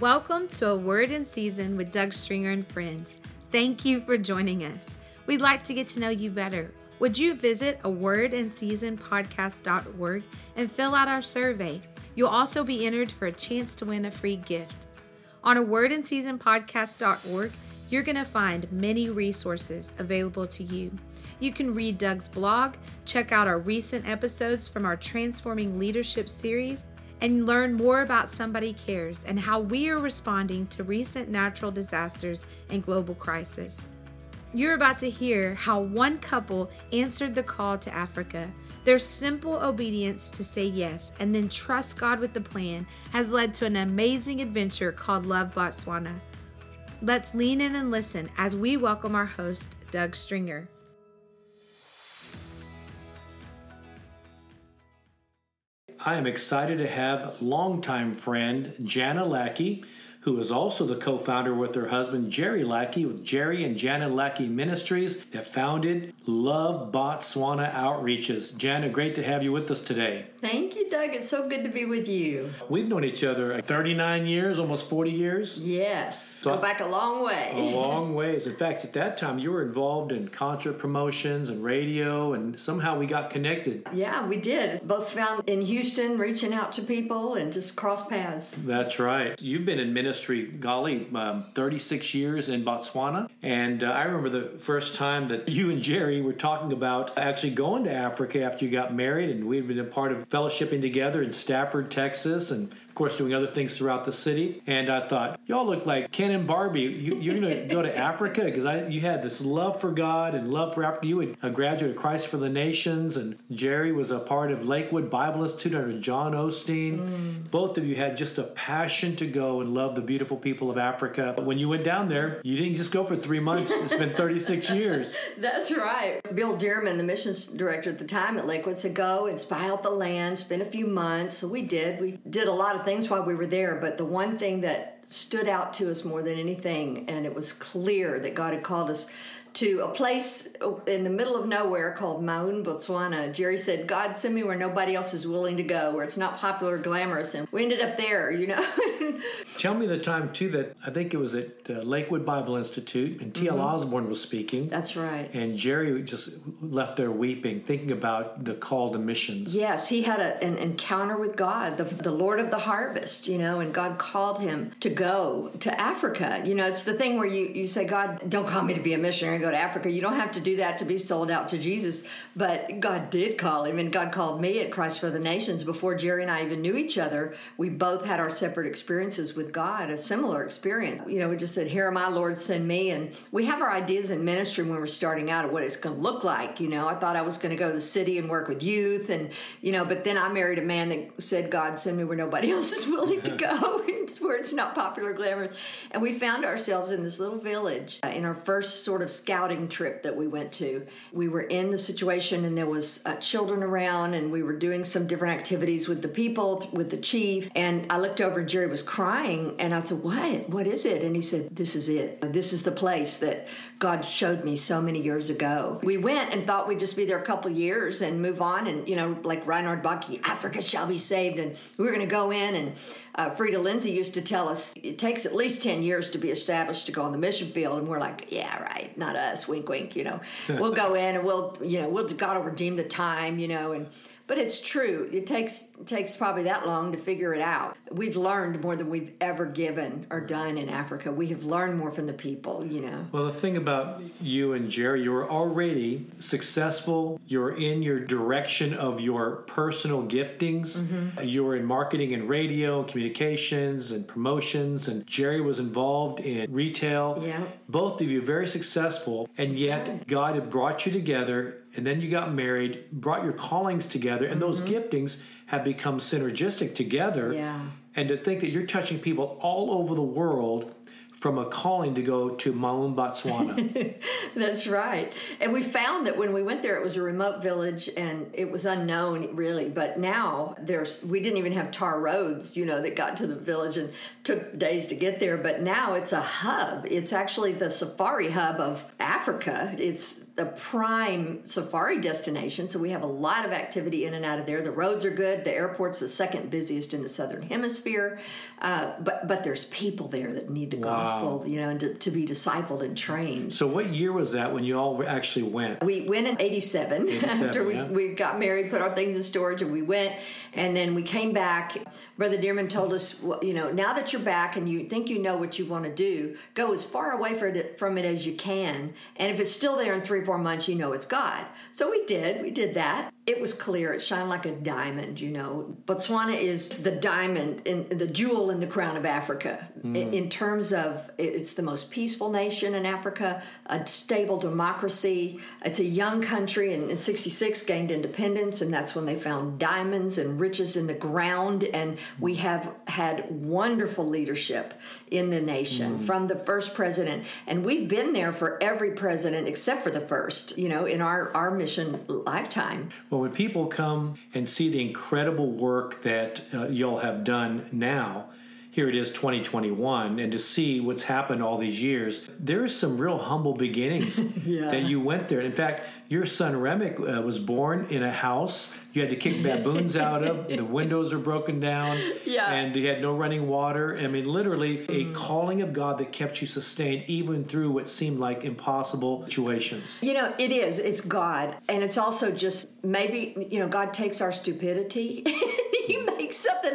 Welcome to A Word in Season with Doug Stringer and friends. Thank you for joining us. We'd like to get to know you better. Would you visit a word in season podcast.org and fill out our survey? You'll also be entered for a chance to win a free gift. On a word in season podcast.org, you're going to find many resources available to you. You can read Doug's blog, check out our recent episodes from our Transforming Leadership series, and learn more about Somebody Cares and how we are responding to recent natural disasters and global crisis. You're about to hear how one couple answered the call to Africa. Their simple obedience to say yes and then trust God with the plan has led to an amazing adventure called Love Botswana. Let's lean in and listen as we welcome our host, Doug Stringer. I am excited to have longtime friend Jana Lackey, who is also the co founder with her husband Jerry Lackey with Jerry and Jana Lackey Ministries that founded Love Botswana Outreaches. Jana, great to have you with us today. Thank you, Doug. It's so good to be with you. We've known each other 39 years, almost 40 years. Yes. So Go back a long way. a long ways. In fact, at that time, you were involved in concert promotions and radio, and somehow we got connected. Yeah, we did. Both found in Houston, reaching out to people and just cross paths. That's right. You've been in ministry, golly, um, 36 years in Botswana. And uh, I remember the first time that you and Jerry were talking about actually going to Africa after you got married, and we'd been a part of fellowshipping together in Stafford, Texas, and of course doing other things throughout the city. And I thought, y'all look like Ken and Barbie. You, are going to go to Africa because I you had this love for God and love for Africa. You were a graduate of Christ for the Nations, and Jerry was a part of Lakewood Bible Institute under John Osteen. Mm. Both of you had just a passion to go and love the beautiful people of Africa. But when you went down there, you didn't just go for three months. It's been 36 years. That's right. Bill Dearman, the missions director at the time at Lakewood, said, "Go and spy out the land." spend a few months. So we did. We did a lot of things while we were there, but the one thing that stood out to us more than anything, and it was clear that God had called us to a place in the middle of nowhere called Maun, Botswana. Jerry said, God, send me where nobody else is willing to go, where it's not popular or glamorous. And we ended up there, you know. Tell me the time, too, that I think it was at uh, Lakewood Bible Institute, and T.L. mm-hmm. Osborn was speaking. That's right. And Jerry just left there weeping, thinking about the call to missions. Yes, he had a, an encounter with God, the, the Lord of the harvest, you know, and God called him to go to Africa. You know, it's the thing where you, you say, God, don't call me to be a missionary go to Africa. You don't have to do that to be sold out to Jesus. But God did call him, and God called me at Christ for the Nations before Jerry and I even knew each other. We both had our separate experiences with God, a similar experience. You know, we just said, Here am I, Lord, send me. And we have our ideas in ministry when we're starting out of what it's going to look like. You know, I thought I was going to go to the city and work with youth, and, you know, but then I married a man that said, God, send me where nobody else is willing to go, where it's not popular, glamorous. And we found ourselves in this little village uh, in our first sort of scouting trip that we went to. We were in the situation and there was uh, children around and we were doing some different activities with the people, with the chief. And I looked over and Jerry was crying and I said, "What? What is it?" And he said, "This is it. This is the place that God showed me so many years ago." We went and thought we'd just be there a couple years and move on and you know, like Reinhard Bonnke, Africa shall be saved and we were going to go in and uh, Freda Lindsay used to tell us it takes at least 10 years to be established to go on the mission field. And we're like, yeah, right, not us, wink, wink, you know. we'll go in and we'll, you know, we'll, God will redeem the time, you know, and but it's true. It takes takes probably that long to figure it out. We've learned more than we've ever given or done in Africa. We have learned more from the people, you know. Well, the thing about you and Jerry, you're already successful. You're in your direction of your personal giftings. Mm-hmm. You're in marketing and radio, communications and promotions. And Jerry was involved in retail. Yeah. Both of you very successful, and yet God had brought you together and then you got married, brought your callings together, and mm-hmm. those giftings have become synergistic together. Yeah. And to think that you're touching people all over the world from a calling to go to Maun, Botswana. That's right. And we found that when we went there, it was a remote village and it was unknown really. But now there's, we didn't even have tar roads, you know, that got to the village and took days to get there. But now it's a hub. It's actually the safari hub of Africa. It's a prime safari destination, so we have a lot of activity in and out of there. The roads are good. The airport's the second busiest in the southern hemisphere, uh, but but there's people there that need the Wow. gospel, you know, and to, to be discipled and trained. So, what year was that when you all actually went? We went in 87, 87, after we, yeah. we got married, put our things in storage, and we went. And then we came back. Brother Dearman told us, well, you know, now that you're back and you think you know what you want to do, go as far away from it as you can. And if it's still there in three or four months, you know it's God. So we did. We did that. It was clear. It shined like a diamond, you know. Botswana is the diamond, in, the jewel in the crown of Africa. In, hmm. in terms of, it's the most peaceful nation in Africa, a stable democracy. It's a young country, and in 66 gained independence, and that's when they found diamonds and riches in the ground. And we have had wonderful leadership in the nation from the first president. And we've been there for every president except for the first, you know, in our, our mission lifetime. Well, when people come and see the incredible work that uh, y'all have done now, here it is 2021, and to see what's happened all these years, there is some real humble beginnings that you went there. In fact, your son Remick uh, was born in a house you had to kick baboons out of, the windows were broken down, Yeah. and you had no running water. I mean, literally a mm. calling of God that kept you sustained even through what seemed like impossible situations. You know, it is. It's God. And it's also just maybe, you know, God takes our stupidity he mm.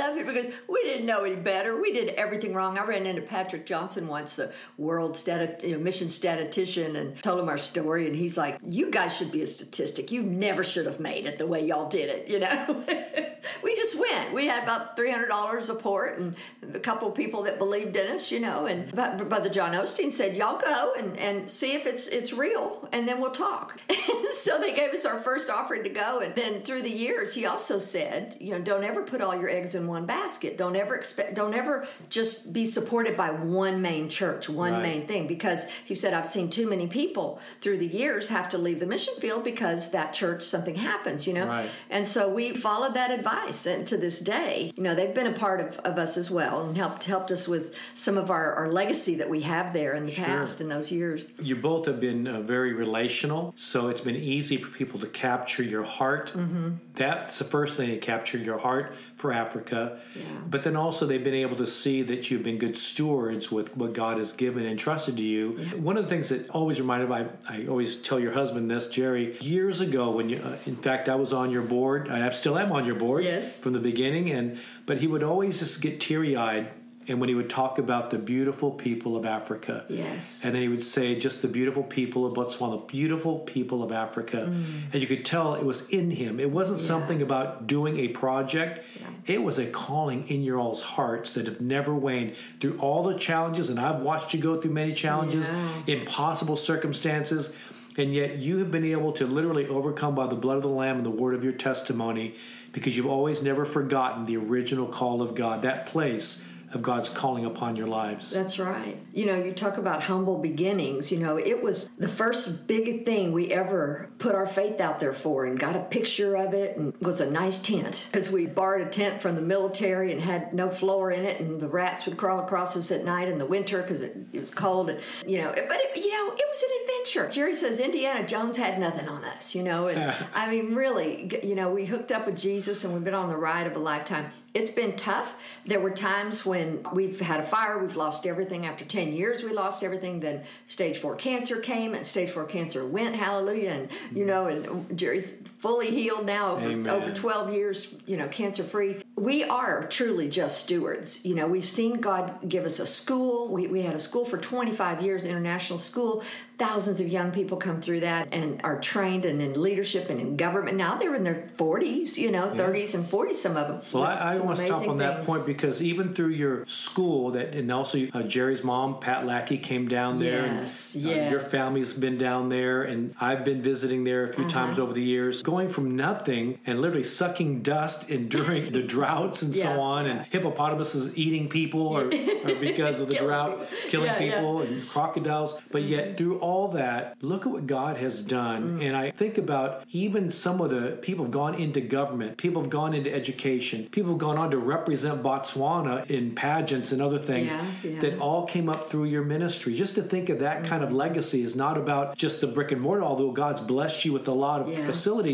Of it because we didn't know any better. We did everything wrong. I ran into Patrick Johnstone once, the world stati- you know, mission statistician, and told him our story. And he's like, You guys should be a statistic. You never should have made it the way y'all did it, you know? we just went. We had about $300 support and a couple of people that believed in us, you know. And but, but Brother John Osteen said, Y'all go and, and see if it's it's real, and then we'll talk. so they gave us our first offering to go. And then through the years, he also said, You know, don't ever put all your eggs in one basket. Don't ever expect, don't ever just be supported by one main church, one Right. main thing. Because he said, I've seen too many people through the years have to leave the mission field because that church, something happens, you know? Right. And so we followed that advice, and to this day, you know, they've been a part of, of us as well, and helped helped us with some of our, our legacy that we have there in the past in those years. You both have been uh, very relational, so it's been easy for people to capture your heart. Mm-hmm. That's the first thing to capture your heart for Africa. Yeah. But then also, they've been able to see that you've been good stewards with what God has given and trusted to you. One of the things that always reminded I, I always tell your husband this, Jerry, years ago when you, uh, in fact, I was on your board, and I still am on your board Yes. from the beginning, and but he would always just get teary eyed. And when he would talk about the beautiful people of Africa, Yes. and then he would say, just the beautiful people of Botswana, the beautiful people of Africa. Mm. And you could tell it was in him. It wasn't something about doing a project, it was a calling in your all's hearts that have never waned through all the challenges. And I've watched you go through many challenges, impossible circumstances. And yet you have been able to literally overcome by the blood of the Lamb and the word of your testimony because you've always never forgotten the original call of God, that place of God's calling upon your lives. That's right. You know, you talk about humble beginnings. You know, it was the first big thing we ever put our faith out there for and got a picture of it and it was a nice tent because we borrowed a tent from the military and had no floor in it and the rats would crawl across us at night in the winter because it, it was cold. And, you know, but, it, you know, it was an adventure. Jerry says Indiana Jones had nothing on us, you know, and I mean, really, you know, we hooked up with Jesus and we've been on the ride of a lifetime. It's been tough. There were times when we've had a fire, we've lost everything. After 10 years, we lost everything. Then stage four cancer came, and stage four cancer went, hallelujah. And, you know, and Jerry's fully healed now over, Amen. over 12 years, you know, cancer free. We are truly just stewards. You know, we've seen God give us a school. We, we had a school for 25 years, international school. Thousands of young people come through that and are trained and in leadership and in government. Now they're in their 40s, you know, 30s and 40s, some of them. Well, That's I, I want to stop on that things. point because even through your school, that and also uh, Jerry's mom, Pat Lackey, came down there. Yes, and, uh, your family's been down there, and I've been visiting there a few Uh-huh. times over the years. Going from nothing and literally sucking dust and during the droughts and Yeah, so on, yeah. and hippopotamuses eating people, or, or because of the Killing drought, people. killing Yeah, people, and crocodiles. But yet, mm-hmm. through all that, look at what God has done. Mm. And I think about even some of the people have gone into government, people have gone into education, people have gone on to represent Botswana in pageants and other things that all came up through your ministry. Just to think of that kind of mm-hmm. legacy is not about just the brick and mortar, although God's blessed you with a lot of Yeah,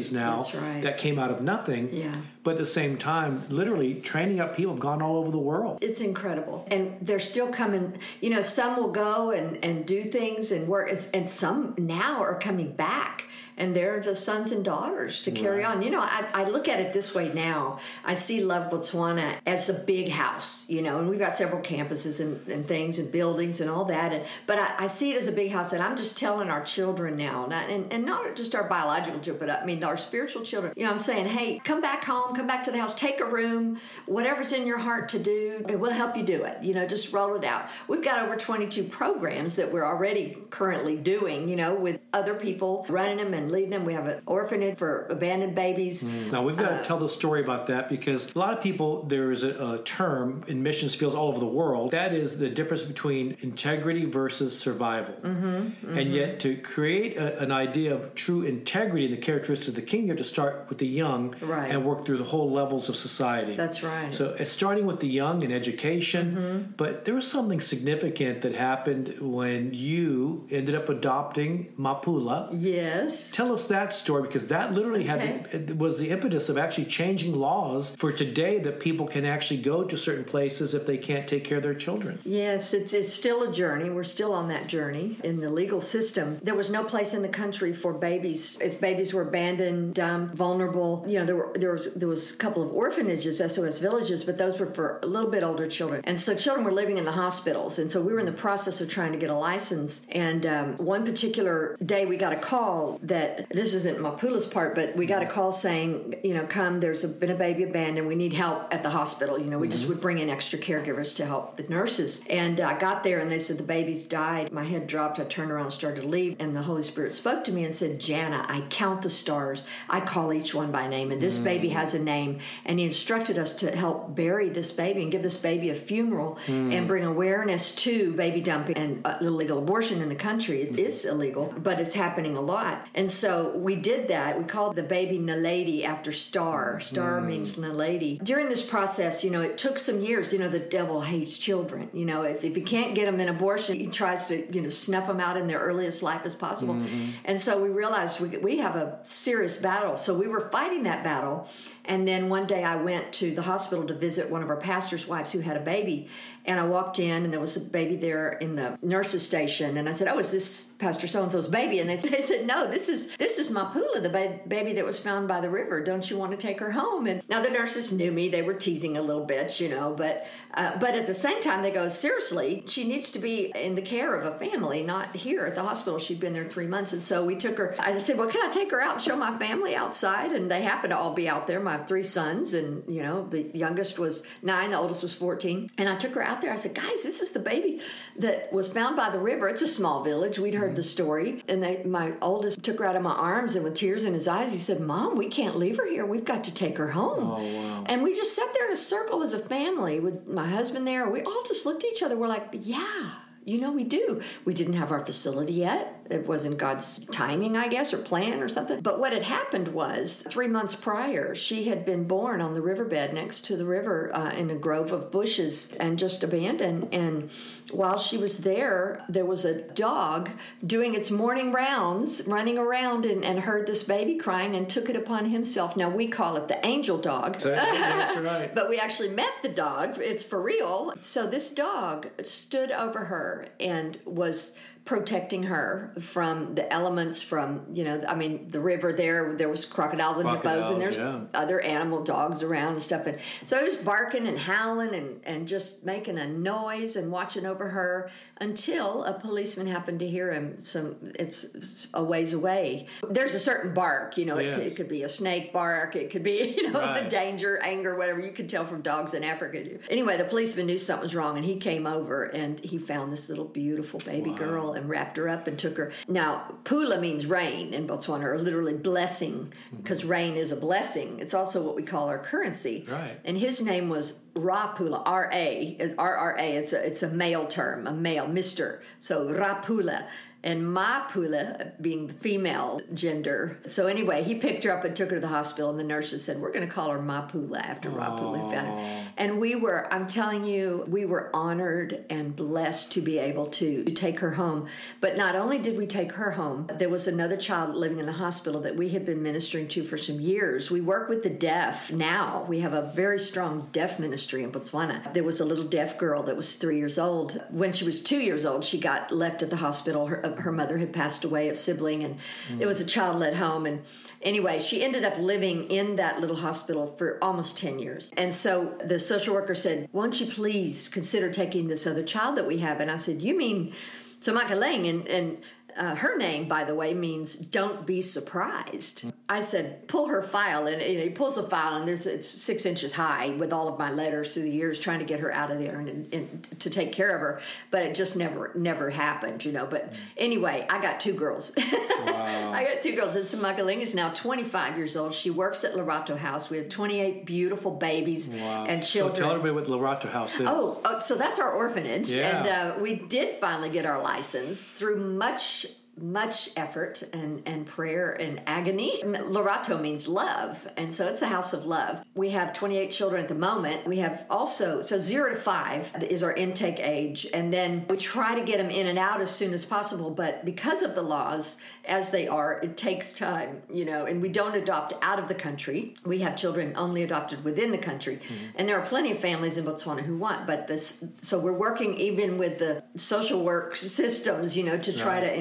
facilities now that's right. that came out of nothing. Yeah. But at the same time, literally training up people have gone all over the world. It's incredible. And they're still coming, you know, some will go and, and do things and work, and some now are coming back. And they're the sons and daughters to carry on. You know, I, I look at it this way now. I see Love Botswana as a big house, you know, and we've got several campuses and, and things and buildings and all that. And But I, I see it as a big house. And I'm just telling our children now, not, and, and not just our biological children, but I mean our spiritual children. You know, I'm saying, hey, come back home, come back to the house, take a room, whatever's in your heart to do, and we'll help you do it. You know, just roll it out. We've got over 22 programs that we're already currently doing, you know, with other people running them and leading them. We have an orphanage for abandoned babies. Hmm. Now we've got to uh, tell the story about that because a lot of people there is a, a term in missions fields all over the world that is the difference between integrity versus survival. Mm-hmm, mm-hmm. And yet to create a, an idea of true integrity and the characteristics of the kingdom to start with the young Right. and work through the whole levels of society. That's right. So it's starting with the young and education, Mm-hmm. but there was something significant that happened when you ended up adopting Mapula. Yes. Tell us that story because that literally had it was the impetus of actually changing laws for today that people can actually go to certain places if they can't take care of their children. Yes, it's it's still a journey. We're still on that journey in the legal system. There was no place in the country for babies. If babies were abandoned, dumped, vulnerable, you know, there were there was there was a couple of orphanages, SOS villages, but those were for a little bit older children. And so children were living in the hospitals. And so we were in the process of trying to get a license. And um, one particular day we got a call that this isn't Mapula's part, but we got a mm-hmm. call saying, you know, come, there's a, been a baby abandoned. We need help at the hospital. You know, we just mm-hmm. would bring in extra caregivers to help the nurses. And I got there and they said the baby's died. My head dropped. I turned around and started to leave. And the Holy Spirit spoke to me and said, Jana, I count the stars. I call each one by name. And this baby mm. has a name. And he instructed us to help bury this baby and give this baby a funeral hmm. and bring awareness to baby dumping and uh, illegal abortion in the country. It hmm. is illegal, but it's happening a lot. And so we did that. We called the baby Naledi after Star. Star hmm. means Naledi. During this process, you know, it took some years. You know, the devil hates children. You know, if, if you can't get them in abortion, he tries to, you know, snuff them out in their earliest life as possible. Mm-hmm. And so we realized we, we have a serious battle. So we were fighting that battle. And then one day I went to the hospital to visit one of our pastor's wives who had a baby. And I walked in and there was a baby there in the nurse's station. And I said, Oh, is this Pastor so and so's baby? And they said, No, this is this is Mapula, the ba- baby that was found by the river. Don't you want to take her home? And now the nurses knew me. They were teasing a little bit, you know, but uh, but at the same time, they go, Seriously, she needs to be in the care of a family, not here at the hospital. She'd been there three months. And so we took her. I said, Well, can I take her out and show my family outside? And they happened to all be out there, my three sons. And, you know, the youngest was nine, the oldest was 14. And I took her out there. I said, Guys, this is the baby that was found by the river. It's a small village. We'd heard the mm-hmm. story. And they, my oldest took her out of my arms and with tears in his eyes, he said, Mom, we can't leave her here. We've got to take her home. Oh, wow. And we just sat there in a circle as a family with my husband there. We all just looked at each other. We're like, yeah. You know, we do. We didn't have our facility yet. It wasn't God's timing, I guess, or plan or something. But what had happened was three months prior, she had been born on the riverbed next to the river uh, in a grove of bushes and just abandoned. And while she was there, there was a dog doing its morning rounds, running around, and, and heard this baby crying and took it upon himself. Now, we call it the angel dog. That's right. But we actually met the dog. It's for real. So this dog stood over her and was protecting her from the elements from you know i mean the river there there was crocodiles and hippos and there's Crocodiles, other animal dogs around and stuff and so he was barking and howling and and just making a noise and watching over her until a policeman happened to hear him some it's, it's a ways away there's a certain bark you know it, could, Yes. it could be a snake bark it could be you know Right. a danger anger whatever you could tell from dogs in africa anyway the policeman knew something was wrong and he came over and he found this little beautiful baby girl and wrapped her up and took her now pula means rain in botswana or literally blessing mm-hmm. because rain is a blessing it's also what we call our currency Right. and his name was Rapula, R A is R R A. It's a it's a male term, a male, Mister. So Rapula, and Mapula being the female gender. So anyway, he picked her up and took her to the hospital, and the nurses said, "We're going to call her Mapula after Mapula found her." And we were, I'm telling you, we were honored and blessed to be able to, to take her home. But not only did we take her home, there was another child living in the hospital that we had been ministering to for some years. We work with the deaf now. We have a very strong deaf ministry in Botswana. There was a little deaf girl that was three years old. When she was two years old, she got left at the hospital. Her, her mother had passed away, a sibling, and mm. it was a child led home. And anyway, she ended up living in that little hospital for almost 10 years. And so the social worker said, Won't you please consider taking this other child that we have? And I said, You mean so Makalang and, and uh, her name, by the way, means "don't be surprised." I said, "Pull her file," and, and he pulls a file, and there's it's six inches high with all of my letters through the years, trying to get her out of there and, and, to take care of her, but it just never never happened, you know. But anyway, I got two girls. Wow. I got two girls. And Samakaling is now 25 years old. She works at Lerato House. We have 28 beautiful babies wow. and children. So tell everybody what Lerato House is. Oh, oh, so that's our orphanage, yeah. and uh, we did finally get our license through much much effort and, and prayer and agony. Lerato means love, and so it's a house of love. We have 28 children at the moment. We have also, so zero to five is our intake age, and then we try to get them in and out as soon as possible, but because of the laws as they are, it takes time, you know, and we don't adopt out of the country. We have children only adopted within the country, mm-hmm. and there are plenty of families in Botswana who want, but this, so we're working even with the social work systems, you know, to try right. to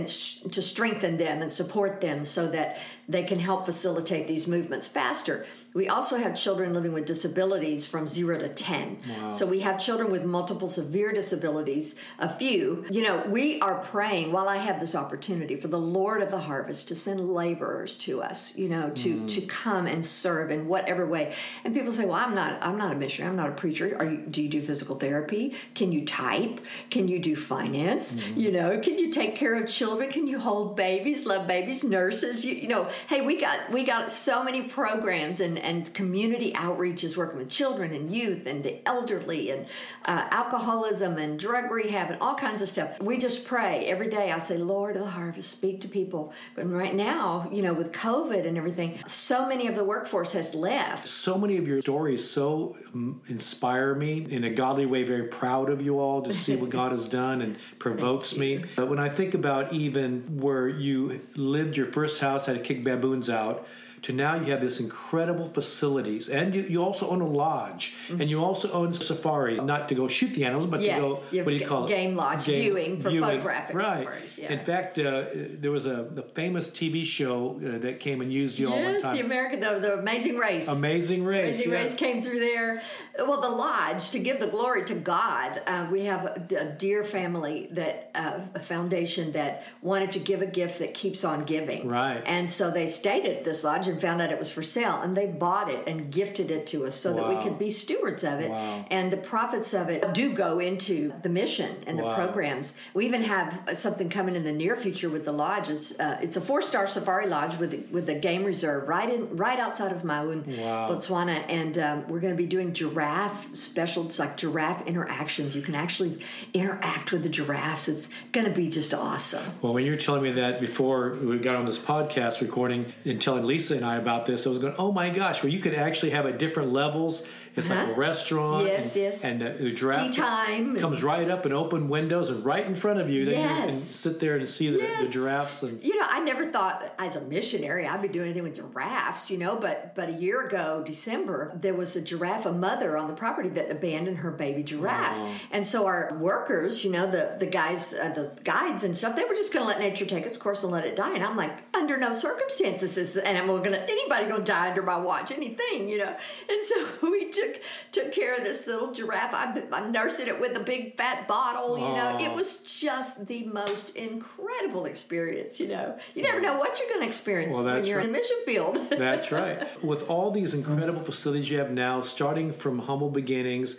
to strengthen them and support them so that they can help facilitate these movements faster. We also have children living with disabilities from zero to 10. Wow. So we have children with multiple severe disabilities, a few. You know, we are praying while I have this opportunity for the Lord of the harvest to send laborers to us, you know, to, mm. to come and serve in whatever way. And people say, well, I'm not, I'm not a missionary. I'm not a preacher. Are you, do you do physical therapy? Can you type? Can you do finance? Mm. You know, can you take care of children? Can you hold babies, love babies, nurses? You, you know, hey, we got, we got so many programs and and community outreach is working with children and youth and the elderly and uh, alcoholism and drug rehab and all kinds of stuff. We just pray every day. I say, Lord of the harvest, speak to people. But right now, you know, with COVID and everything, so many of the workforce has left. So many of your stories so um, inspire me in a godly way. Very proud of you all to see what God has done and provokes me. But when I think about even where you lived your first house, had to kick baboons out to now you have this incredible facilities and you, you also own a lodge mm-hmm. and you also own safari not to go shoot the animals but yes, to go what do you call it? game lodge game, viewing for viewing. photographic right yeah. in fact uh, there was a the famous tv show uh, that came and used you yes, all one time the american the, the amazing race amazing race amazing race came through there well the lodge to give the glory to god uh, we have a, a, dear family that uh, a foundation that wanted to give a gift that keeps on giving right and so they stayed at this lodge and found out it was for sale and they bought it and gifted it to us so wow. that we could be stewards of it. Wow. and the profits of it do go into the mission and the wow. programs. We even have something coming in the near future with the lodge. It's, uh, it's a four-star safari lodge with with a game reserve right in right outside of Maun Botswana. And um, we're going to be doing giraffe specials like giraffe interactions. You can actually interact with the giraffes. It's going to be just awesome. Well when you were telling me that before we got on this podcast recording and telling Lisa and I about this. I was going, oh my gosh, where you could actually have at different levels. It's uh-huh. like a uh-huh. restaurant. Yes, and, yes. And the, the draft Tea time. comes right up and open windows and right in front of you. Then yes. you can sit there and see the, yes. the, giraffes. And you know, I never thought as a missionary I'd be doing anything with giraffes. You know, but but a year ago, December, there was a giraffe, a mother on the property that abandoned her baby giraffe, oh. and so our workers, you know, the the guys, uh, the guides and stuff, they were just going to let nature take its course and let it die. And I'm like, under no circumstances is, and I'm going to anybody gonna die under my watch, anything, you know. And so we took took care of this little giraffe. I'm, I'm nursing it with a big fat bottle, you know. It was just the most incredible experience, you know. You never know what you're to experience well, when you're right. in the mission field. that's right. With all these incredible facilities you have now, starting from humble beginnings,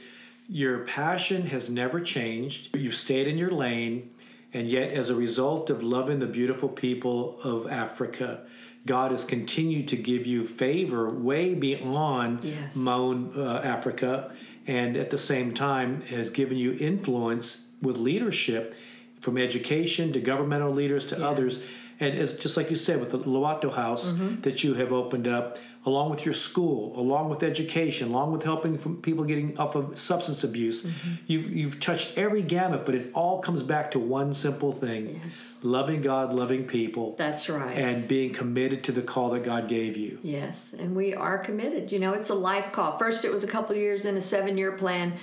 your passion has never changed. You've stayed in your lane. And yet, as a result of loving the beautiful people of Africa, God has continued to give you favor way beyond yes. Maun, uh, Africa, and at the same time has given you influence with leadership from education to governmental leaders to others. And it's just like you said with the Lerato House that you have opened up, along with your school, along with education, along with helping from people getting off of substance abuse. You've, you've touched every gamut, but it all comes back to one simple thing Yes. loving God, loving people, That's right. and being committed to the call that God gave you. Yes, and we are committed. You know, it's a life call. First, it was a couple of years in a seven year plan.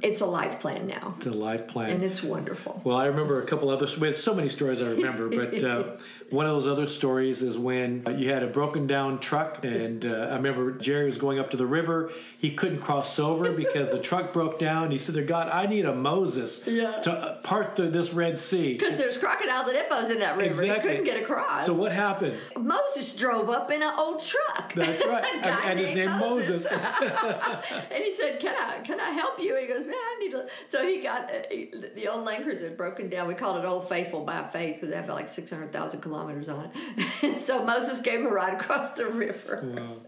It's a life plan now, It's a life plan. and it's wonderful. Well, I remember a couple other. We had so many stories I remember, but uh, one of those other stories is when you had a broken down truck, and uh, I remember Jerry was going up to the river. He couldn't cross over because the truck broke down. He said, "There, God, I need a Moses Yeah. to uh, part this Red Sea." Because there's crocodile that hippos in that river. He couldn't get across. So what happened? Moses drove up in an old truck. That's right, and, and his name Moses. and he said, "Can I can I help you?" And he goes, "Man, I need to." So he got uh, he, the old Cruiser had broken down. We called it Old Faithful by faith because had about like six hundred thousand kilometers on it. and so Moses gave him a ride across the river.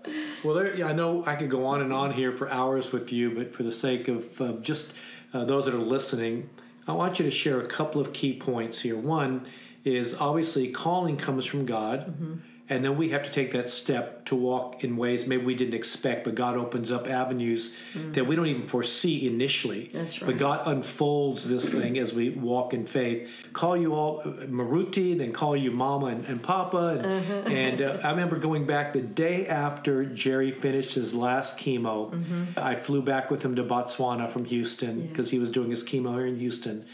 Well, there, yeah, I know I could go on and on here for hours with you, but for the sake of uh, just uh, those that are listening, I want you to share a couple of key points here. One is obviously calling comes from God, Mm-hmm. And then we have to take that step to walk in ways maybe we didn't expect, but God opens up avenues that we don't even foresee initially. Mm. That's But. God unfolds this thing as we walk in faith. Call you all uh, Moruti, then call you Mama and, and Papa. And, Uh-huh. and uh, I remember going back the day after Jerry finished his last chemo. Mm-hmm. I flew back with him to Botswana from Houston because he was doing his chemo here in Houston.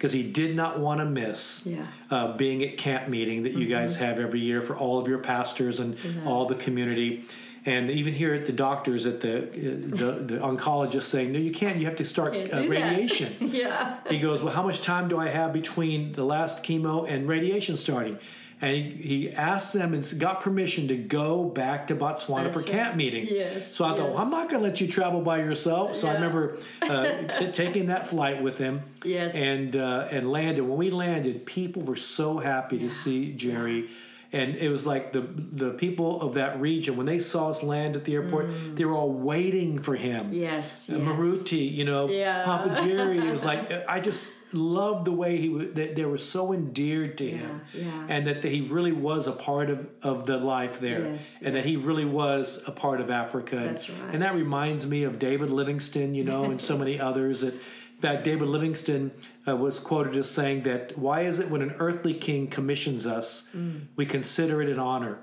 Because he did not want to miss Yeah. uh, being at camp meeting that you guys have every year for all of your pastors and all the community. And even here at the doctors, at the uh, the, the oncologist saying, no, you can't. You have to start uh, radiation. yeah. He goes, Well, how much time do I have between the last chemo and radiation starting? And he, he asked them and got permission to go back to Botswana That's for right. camp meeting. Yes, So I thought, well, I'm not going to let you travel by yourself. So I remember uh, t- taking that flight with him. Yes. And uh, and landed. When we landed, people were so happy to see Jerry. And it was like the the people of that region when they saw us land at the airport, they were all waiting for him. Mm. Yes. Uh, yes. Moruti, you know, Yeah. Papa Jerry. It was like I just loved the way he was. That they were so endeared to him, yeah. and that he really was a part of of the life there, Yes, and that he really was a part of Africa. That's right. And that reminds me of David Livingstone, you know, and so many others. That fact, David Livingstone uh, was quoted as saying that, "Why is it when an earthly king commissions us, Mm. we consider it an honor,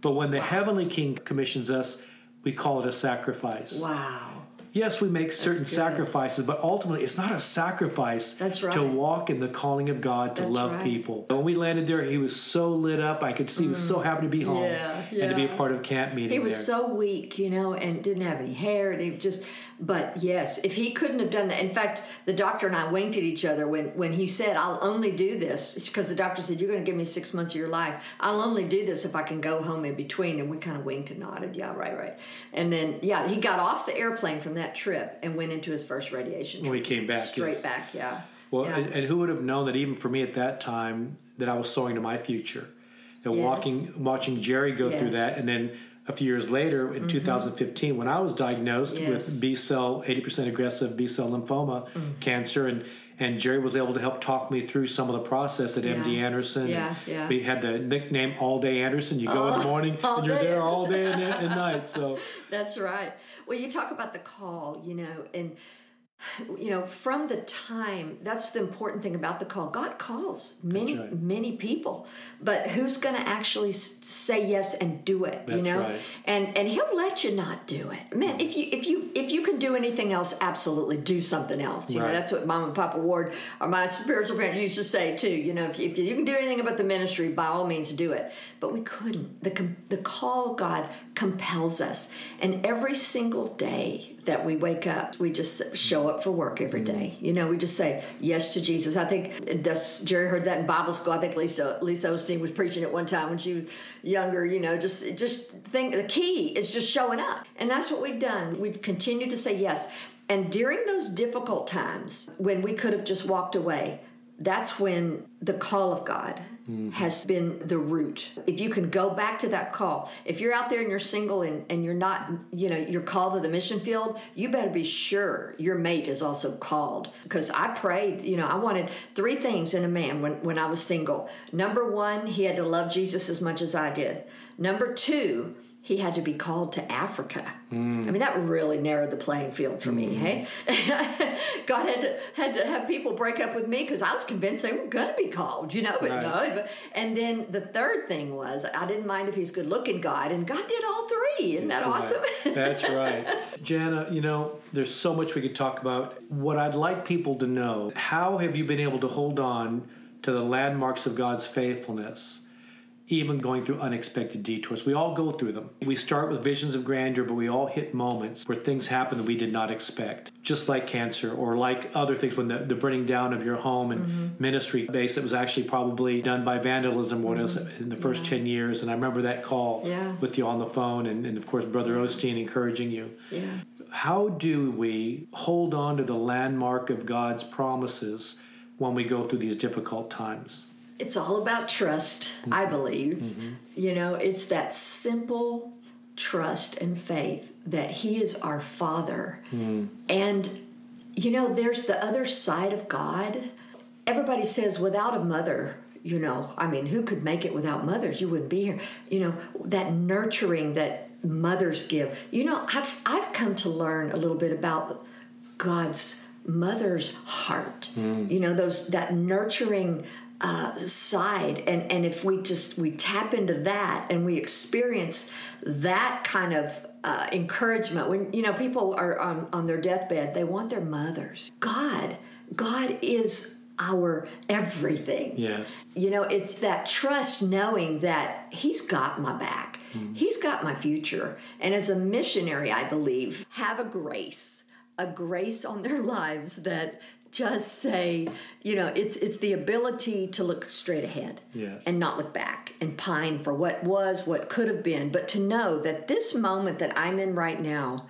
but when the heavenly king commissions us." We call it a sacrifice. Wow. Yes, we make certain sacrifices, but ultimately it's not a sacrifice That's to walk in the calling of God to That's love right. people. When we landed there, he was so lit up. I could see he was so happy to be home Mm. Yeah, and to be a part of camp meeting He was there. so weak, you know, and didn't have any hair. And he just, but yes, if he couldn't have done that. In fact, the doctor and I winked at each other when when he said, "I'll only do this," because the doctor said, "You're going to give me six months of your life. I'll only do this if I can go home in between." And we kind of winked and nodded, "Yeah, right, right." And then, yeah, he got off the airplane from that trip and went into his first radiation. When he came back, straight yes. back, yeah. well, yeah. and, and who would have known that even for me at that time that I was sowing to my future, And Yes. walking, watching Jerry go through Yes. Mm-hmm. that, and then a few years later in 2015 when I was diagnosed Yes. with B cell 80% aggressive B cell lymphoma Mm. cancer and and Jerry was able to help talk me through some of the process at MD Anderson. Yeah, yeah. We had the nickname All Day Anderson. You go in the morning and you're there all day and, and night. So That's right. Well, you talk about the call, you know, and you know, from the time that's the important thing about the call. God calls many, right. many people, but who's going to actually say yes and do it? you know, right. and and He'll let you not do it. Man, if you if you if you can do anything else, absolutely do something else. You know, that's what Mom and Papa Ward or my spiritual parents used to say too. You know, if you, if you can do anything about the ministry, by all means do it. But we couldn't. The the call of God compels us, and every single day that we wake up, we just show up for work every mm-hmm. day. You know, we just say yes to Jesus. I think that's Jerry heard that in Bible school. I think Lisa Lisa Osteen was preaching it one time when she was younger. You know, just just think the key is just showing up, and that's what we've done. We've continued to say yes. And during those difficult times when we could have just walked away, that's when the call of God mm-hmm. has been the root. If you can go back to that call, if you're out there and you're single and, and you're not, you know, you're called to the mission field, you better be sure your mate is also called. Because I prayed, you know, I wanted three things in a man when, when I was single. Number one, he had to love Jesus as much as I did. Number two, he had to be called to Africa. Hmm. I mean, that really narrowed the playing field for me. Hmm. Hey, God had to had to have people break up with me because I was convinced they were going to be called. You know, but Right. no. And then the third thing was I didn't mind if he's good looking God, and God did all three. Isn't that awesome? Right. That's right. Jana, you know, there's so much we could talk about. What I'd like people to know how have you been able to hold on to the landmarks of God's faithfulness? Even going through unexpected detours. We all go through them. We start with visions of grandeur, but we all hit moments where things happen that we did not expect. Just like cancer or like other things when the, the burning down of your home and mm-hmm. ministry base that was actually probably done by vandalism what else mm-hmm. in the first 10 years. And I remember that call Yeah. with you on the phone and, and of course Brother Osteen encouraging you. yeah. How do we hold on to the landmark of God's promises when we go through these difficult times? It's all about trust, I mm-hmm. believe. Mm-hmm. You know, it's that simple trust and faith that He is our Father. Mm-hmm. And, you know, there's the other side of God. Everybody says, without a mother, you know, I mean, who could make it without mothers? You wouldn't be here. You know, that nurturing that mothers give. You know, I've, I've come to learn a little bit about God's mother's heart. Mm. You know, those that nurturing uh, side, and and if we just we tap into that and we experience that kind of uh, encouragement when you know people are on on their deathbed, they want their mothers. God, God is our everything. Yes. You know, it's that trust knowing that He's got my back, He's got my future. And as a missionary, I believe, have a grace, a grace on their lives that just say, you know, it's it's the ability to look straight ahead Yes. and not look back and pine for what was, what could have been, but to know that this moment that I'm in right now,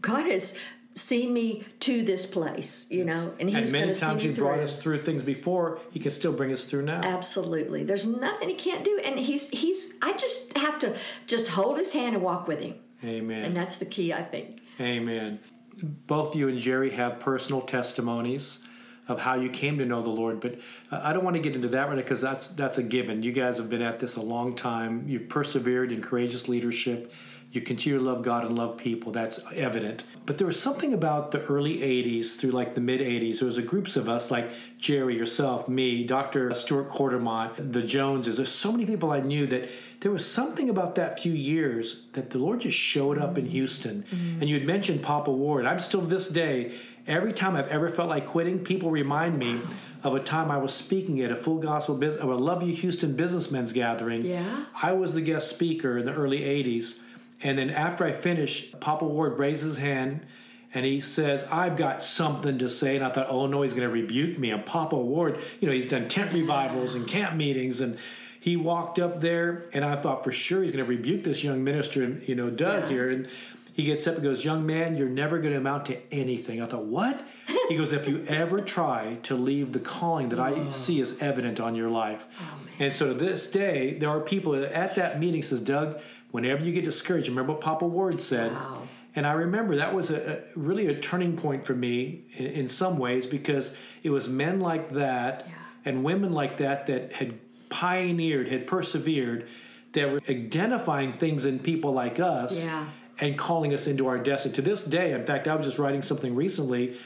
God has seen me to this place, you know, and He's going to see times me He through. brought us through things before, He can still bring us through now. Absolutely. There's nothing he can't do. And he's he's I just have to just hold his hand and walk with him. Amen. And that's the key, I think. Amen. Both you and Jerry have personal testimonies of how you came to know the Lord, but I don't want to get into that right because that's that's a given. You guys have been at this a long time. You've persevered in courageous leadership. You continue to love God and love people. That's evident. But there was something about the early 80s through like the mid 80s. There was a groups of us like Jerry, yourself, me, Dr. Stuart Quartermont, the Joneses. There's so many people I knew that there was something about that few years that the Lord just showed up in mm-hmm. Houston. Mm-hmm. And you had mentioned Papa Ward. I'm still to this day, every time I've ever felt like quitting, people remind me of a time I was speaking at a full gospel business, a Love You Houston businessmen's gathering. Yeah. I was the guest speaker in the early 80s. And then after I finished, Papa Ward raises his hand and he says, I've got something to say. And I thought, oh no, he's going to rebuke me. And Papa Ward, you know, he's done tent revivals and camp meetings. And he walked up there and I thought for sure he's going to rebuke this young minister, you know, Doug Yeah. here. And he gets up and goes, Young man, you're never going to amount to anything. I thought, What? He goes, If you ever try to leave the calling that I oh. see as evident on your life. Oh, and so to this day, there are people at that meeting says, Doug, whenever you get discouraged, remember what Papa Ward said. Wow. And I remember that was a, a really a turning point for me in, in some ways because it was men like that and women like that that had pioneered, had persevered, that were identifying things in people like us Yeah. and calling us into our destiny. To this day, in fact, I was just writing something recently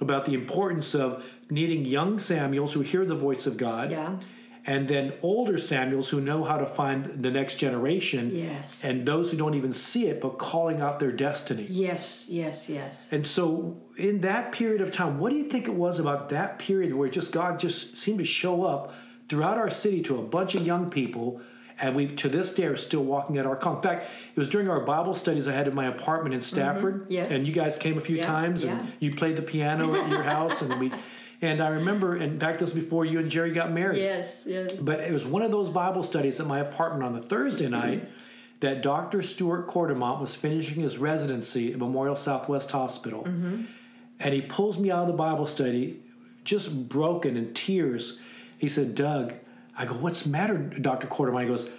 about the importance of needing young Samuels who hear the voice of God. Yeah. And then older Samuels who know how to find the next generation. Yes. And those who don't even see it, but calling out their destiny. Yes, yes, yes. And so, in that period of time, what do you think it was about that period where just God just seemed to show up throughout our city to a bunch of young people, and we to this day are still walking at our call? In fact, it was during our Bible studies I had in my apartment in mm-hmm. Stafford, yes. and you guys came a few Yeah, times, yeah. and you played the piano at your house, and we. And I remember, in fact, this was before you and Jerry got married. Yes, yes. But it was one of those Bible studies at my apartment on the Thursday night mm-hmm. that Dr. Stuart Quartermont was finishing his residency at Memorial Southwest Hospital. Mm-hmm. And he pulls me out of the Bible study, just broken in tears. He said, Doug, I go, what's the matter, Dr. Quarterman? He goes,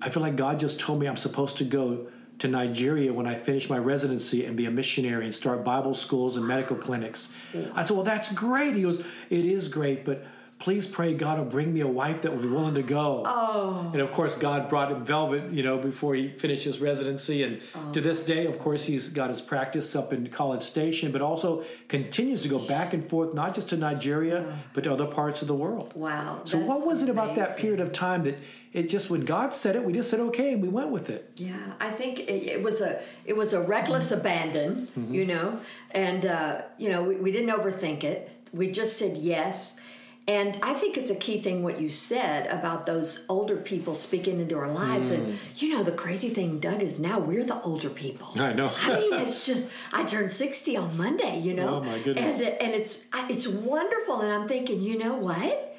I feel like God just told me I'm supposed to go to Nigeria when I finish my residency and be a missionary and start Bible schools and medical clinics. Mm. I said, Well, that's great. He goes, It is great, but please pray God will bring me a wife that will be willing to go. Oh. And of course, God brought him Velvet, you know, before he finished his residency. And Oh. to this day, of course, he's got his practice up in College Station, but also continues to go back and forth, not just to Nigeria, but to other parts of the world. Wow. So, what was it about that period of time that it just, when God said it, we just said, okay, and we went with it? Yeah, I think it, it was a it was a reckless abandon, you know, and uh, you know we, we didn't overthink it. We just said yes, and I think it's a key thing what you said about those older people speaking into our lives. And mm. you know the crazy thing, Doug, is now we're the older people. I know. I mean, it's just I turned sixty on Monday, you know. Oh, my goodness. And and it's it's wonderful, and I'm thinking, you know what?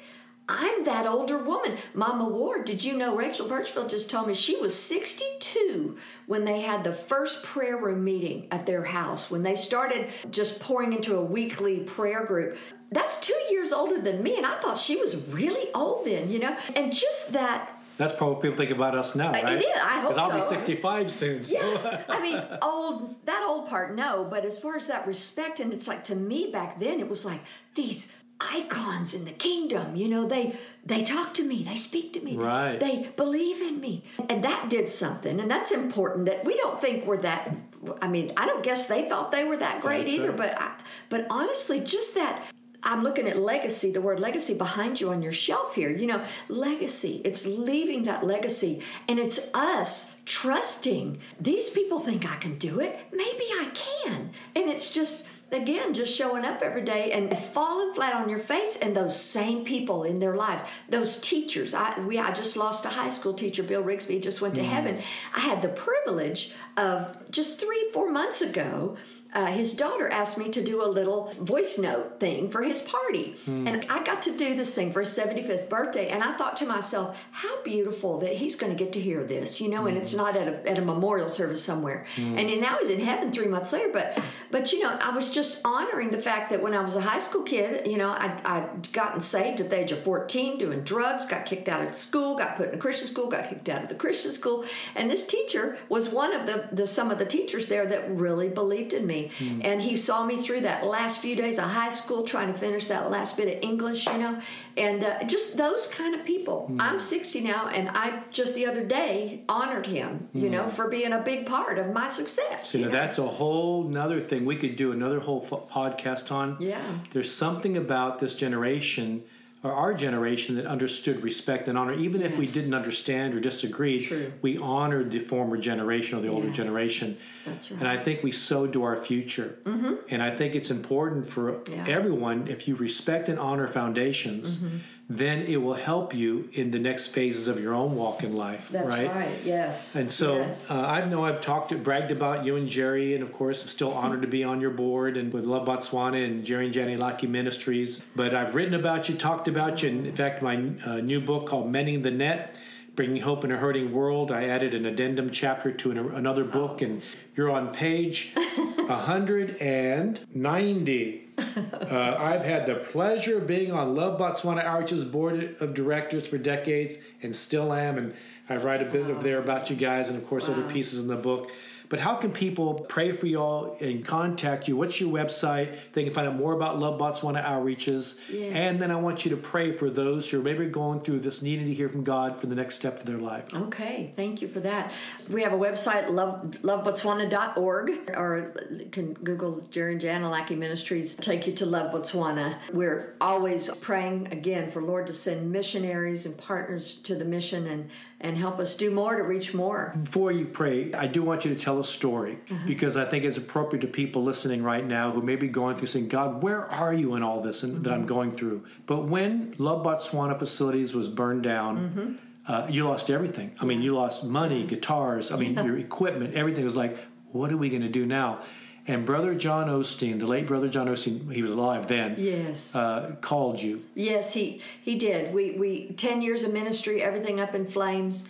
I'm that older woman. Mama Ward, did you know Rachel Birchfield just told me she was 62 when they had the first prayer room meeting at their house, when they started just pouring into a weekly prayer group. That's two years older than me, and I thought she was really old then, you know? And just that That's probably what people think about us now, uh, It right? is. I hope 'Cause I'll be 65 soon. So. yeah, I mean, old that old part, no. But as far as that respect, and it's like to me back then, it was like these icons in the kingdom. You know, they they talk to me, they speak to me, Right. They believe in me, and that did something, and that's important. That we don't think we're that. I mean, I don't guess they thought they were that great That's either. right. But I, but honestly, just that. I'm looking at legacy, the word legacy behind you on your shelf here. You know, legacy, it's leaving that legacy. And it's us trusting these people think I can do it. Maybe I can. And it's just, again, just showing up every day and falling flat on your face. And those same people in their lives, those teachers. I, we, I just lost a high school teacher, Bill Rigsby, just went to mm-hmm. heaven. I had the privilege of just three, four months ago uh, his daughter asked me to do a little voice note thing for his party. Hmm. And I got to do this thing for his 75th birthday. And I thought to myself, how beautiful that he's going to get to hear this, you know, and it's hmm. not at a, at a memorial service somewhere. Hmm. And then now he's in heaven three months later. But, but, you know, I was just honoring the fact that when I was a high school kid, you know, I, I'd gotten saved at the age of 14 doing drugs, got kicked out of school, got put in a Christian school, got kicked out of the Christian school. And this teacher was one of the, the some of the teachers there that really believed in me. Hmm. And he saw me through that last few days of high school trying to finish that last bit of English, you know, and uh, just those kind of people. Hmm. I'm 60 now, and I just the other day honored him, you hmm. know, for being a big part of my success. You you know, know? that's a whole nother thing we could do another whole f- podcast on. Yeah. There's something about this generation or our generation that understood respect and honor, even if we didn't understand or disagreed. True. We honored the former generation or the older generation. That's right. And I think we so do our future. Mm-hmm. And I think it's important for Yeah. everyone if you respect and honor foundations, Mm-hmm. Then it will help you in the next phases of your own walk in life. That's right. Yes. And so Yes. uh, I know I've talked, bragged about you and Jerry, and of course, I'm still honored to be on your board and with Love Botswana and Jerry and Jana Lackey Ministries. But I've written about you, talked about you, and in fact, my uh, new book called Mending the Net. Bringing Hope in a Hurting World. I added an addendum chapter to an, another book, and you're on page 190. Uh, I've had the pleasure of being on Love Botswana Outreach's board of directors for decades and still am. And I write a bit of there about you guys and, of course, other pieces in the book. But how can people pray for y'all and contact you? What's your website? They can find out more about Love Botswana Outreaches. Yes. And then I want you to pray for those who are maybe going through this needing to hear from God for the next step of their life. Okay, thank you for that. We have a website, love, lovebotswana.org, or can Google Jerry and Jana Lackey Ministries, take you to Love Botswana. We're always praying again for Lord to send missionaries and partners to the mission and, and help us do more to reach more. Before you pray, I do want you to tell a story because I think it's appropriate to people listening right now who may be going through saying, God, where are you in all this and, that I'm going through? But when Love Botswana Facilities was burned down, uh, you lost everything. I mean, you lost money, guitars, I mean, your equipment, everything was like, what are we going to do now? And Brother John Osteen, the late Brother John Osteen, he was alive then, Yes. uh, called you. Yes, he he did. We we ten years of ministry, everything up in flames.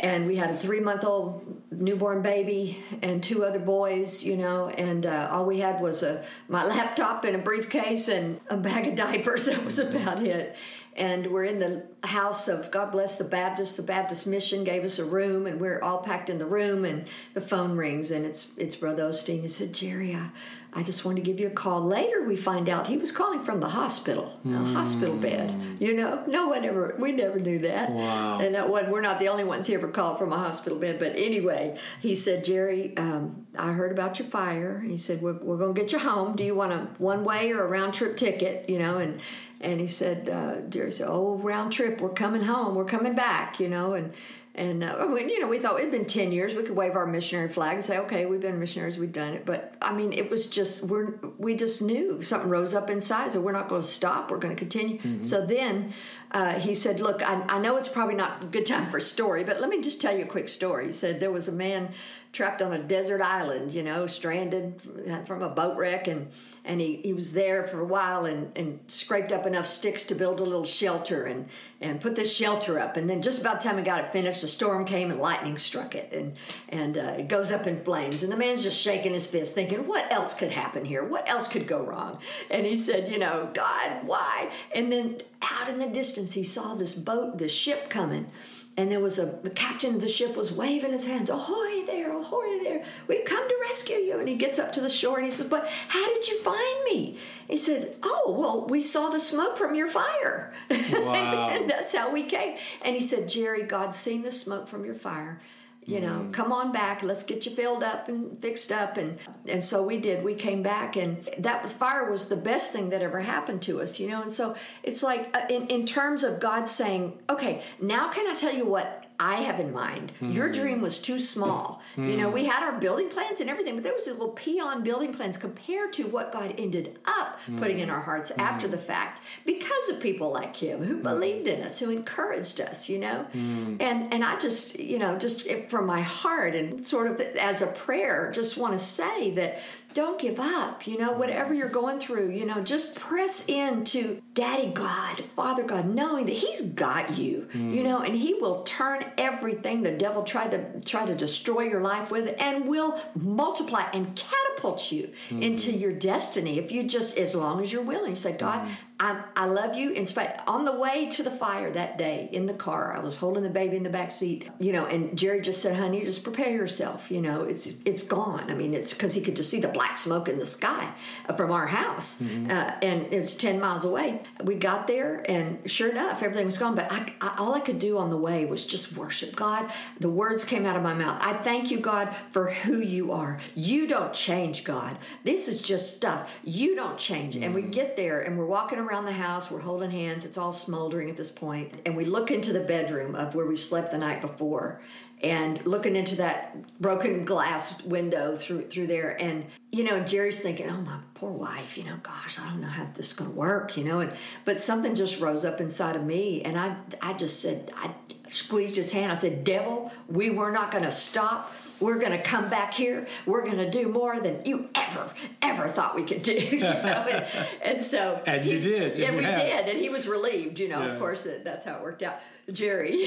And we had a three month old newborn baby and two other boys, you know, and uh, all we had was a my laptop and a briefcase and a bag of diapers. That was about it. And we're in the house of God bless the Baptist. The Baptist Mission gave us a room, and we're all packed in the room. And the phone rings, and it's it's Brother Osteen. He said, "Jerry, I, I just wanted to give you a call." Later, we find out he was calling from the hospital, a hospital bed. You know, no one ever we never knew that. Wow. And that one, we're not the only ones he ever called from a hospital bed. But anyway, he said, "Jerry, um, I heard about your fire." He said, "We're, we're going to get you home. Do you want a one way or a round trip ticket?" You know, and and he said, uh, Jerry said, "Oh, round trip. We're coming home. We're coming back." You know, and and uh, mean, you know, we thought it'd been ten years. We could wave our missionary flag and say, "Okay, we've been missionaries. We've done it." But I mean, it was just we're we just knew something rose up inside, so we're not going to stop. We're going to continue. So then uh, he said, "Look, I, I know it's probably not a good time for a story, but let me just tell you a quick story." He said there was a man trapped on a desert island, you know, stranded from a boat wreck, and and he, he was there for a while and, and scraped up enough sticks to build a little shelter and and put this shelter up, and then just about the time he got it finished, a storm came and lightning struck it, and and uh, it goes up in flames, and the man's just shaking his fist, thinking, "What else could happen here? What else could go wrong?" And he said, "You know, God, why?" And then out in the distance, he saw this boat, this ship coming and there was a the captain of the ship was waving his hands ahoy there ahoy there. We've come to rescue you. And he gets up to the shore and he says but how did you find me? He said oh well we saw the smoke from your fire. Wow. and that's how we came. And he said jerry god's seen the smoke from your fire you know come on back let's get you filled up and fixed up. And and so we did. We came back and that was fire was the best thing that ever happened to us you know? And so it's like uh, in, in terms of god saying okay now can i tell you what i have in mind. Your mm-hmm. dream was too small. You know we mm-hmm. had our building plans and everything but there was a little peon building plans compared to what god ended up putting in mm-hmm. our hearts after the fact because of people like him who believed in us who encouraged us you know? And and i just you know just from my heart and sort of as a prayer just want to say that don't give up you know whatever you're going through you know just press into daddy god father god knowing that he's got you you know and he will turn everything the devil tried to try to destroy your life with and will multiply and catapult you into your destiny if you just as long as you're willing you say god I, I love you in spite on the way to the fire that day in the car i was holding the baby in the back seat you know and jerry just said honey just prepare yourself you know it's it's gone. I mean it's because he could just see the black smoke in the sky uh, from our house uh, and it's 10 miles away. We got there and sure enough everything was gone but I, I, all i could do on the way was just worship god. The words came out of my mouth. I thank you god for who you are. You don't change god. This is just stuff. You don't change. And we get there and we're walking around the house we're holding hands it's all smoldering at this point and we look into the bedroom of where we slept the night before and looking into that broken glass window through through there and you know jerry's thinking oh my poor wife you know gosh i don't know how this is going to work you know and but something just rose up inside of me and i i just said i squeezed his hand i said devil we were not going to stop we're going to come back here we're going to do more than you ever ever thought we could do you know and, and so And you did, yeah we have. did and he was relieved you know Yeah. of course that that's how it worked out jerry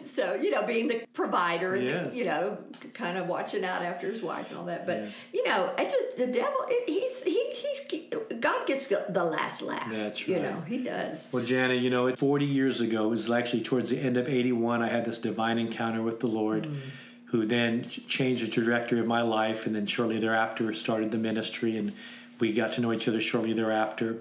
so you know being the provider and Yes. the, you know kind of watching out after his wife and all that but Yes. you know i just the devil it, he's he, he's god gets the last laugh That's right. you know he does Well, Jana, you know, 40 years ago, it was actually towards the end of 81, I had this divine encounter with the Lord, Mm. who then changed the trajectory of my life, and then shortly thereafter started the ministry, and we got to know each other shortly thereafter.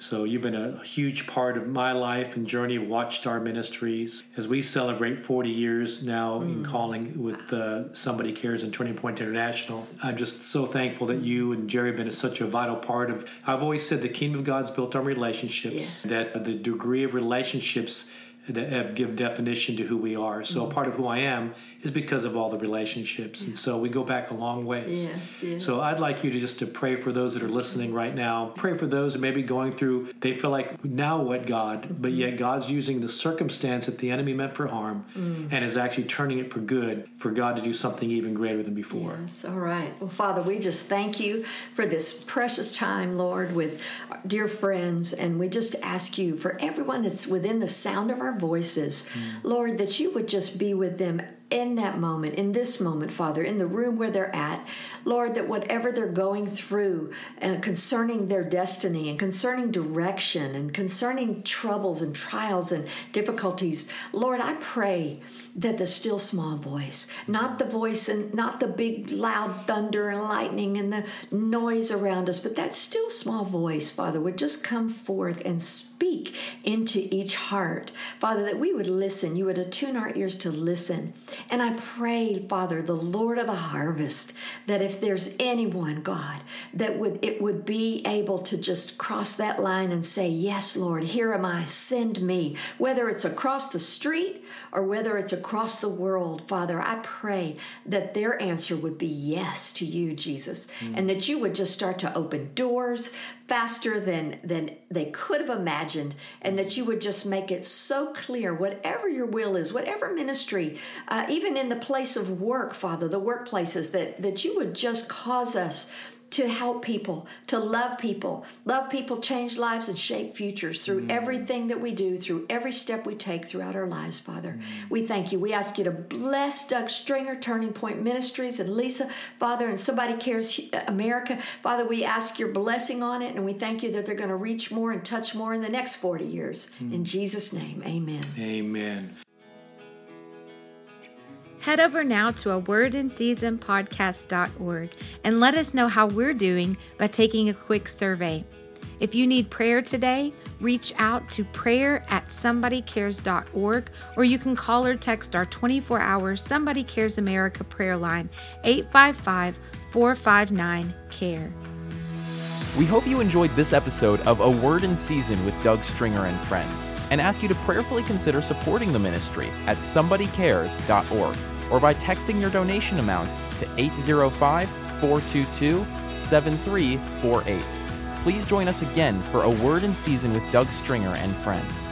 So you've been a huge part of my life and journey, watched our ministries as we celebrate 40 years now in calling with uh, Somebody Cares and Turning Point International. I'm just so thankful that you and Jerry have been such a vital part of. I've always said the kingdom of God's built on relationships. Yes. That the degree of relationships that have give definition to who we are. So a part of who I am is because of all the relationships, and so we go back a long ways. Yes, yes. So I'd like you to just to pray for those that are listening right now. Pray for those that may be going through. They feel like now what God, but yet God's using the circumstance that the enemy meant for harm, Mm. and is actually turning it for good for God to do something even greater than before. Yes, all right. Well, Father, we just thank you for this precious time, Lord, with our dear friends. And we just ask you for everyone that's within the sound of our voices, Lord, that you would just be with them in that moment, in this moment, Father, in the room where they're at, Lord, that whatever they're going through uh, concerning their destiny and concerning direction and concerning troubles and trials and difficulties, Lord, I pray that the still small voice, not the voice and not the big loud thunder and lightning and the noise around us, but that still small voice, Father, would just come forth and speak into each heart. Father, that we would listen, you would attune our ears to listen. And I pray, Father, the Lord of the harvest, that if there's anyone, God, that would it would be able to just cross that line and say, Yes, Lord, here am I, send me. Whether it's across the street or whether it's across the world, Father, I pray that their answer would be yes to you, Jesus, mm. and that you would just start to open doors faster than than they could have imagined, and that you would just make it so clear, whatever your will is, whatever ministry, uh, even in the place of work, Father, the workplaces, that that you would just cause us to help people, to love people. Love people, change lives, and shape futures through mm. everything that we do, through every step we take throughout our lives, Father. Mm. We thank you. We ask you to bless Doug Stringer, Turning Point Ministries, and Lisa, Father, and Somebody Cares America. Father, we ask your blessing on it, and we thank you that they're going to reach more and touch more in the next 40 years. Mm. In Jesus' name, amen. Amen. Head over now to a word in season podcast.org and let us know how we're doing by taking a quick survey. If you need prayer today, reach out to prayer at somebodycares.org or you can call or text our 24 hour Somebody Cares America prayer line 855 459 CARE. We hope you enjoyed this episode of A Word in Season with Doug Stringer and Friends and ask you to prayerfully consider supporting the ministry at somebodycares.org or by texting your donation amount to 805 422 7348. Please join us again for A Word in Season with Doug Stringer and friends.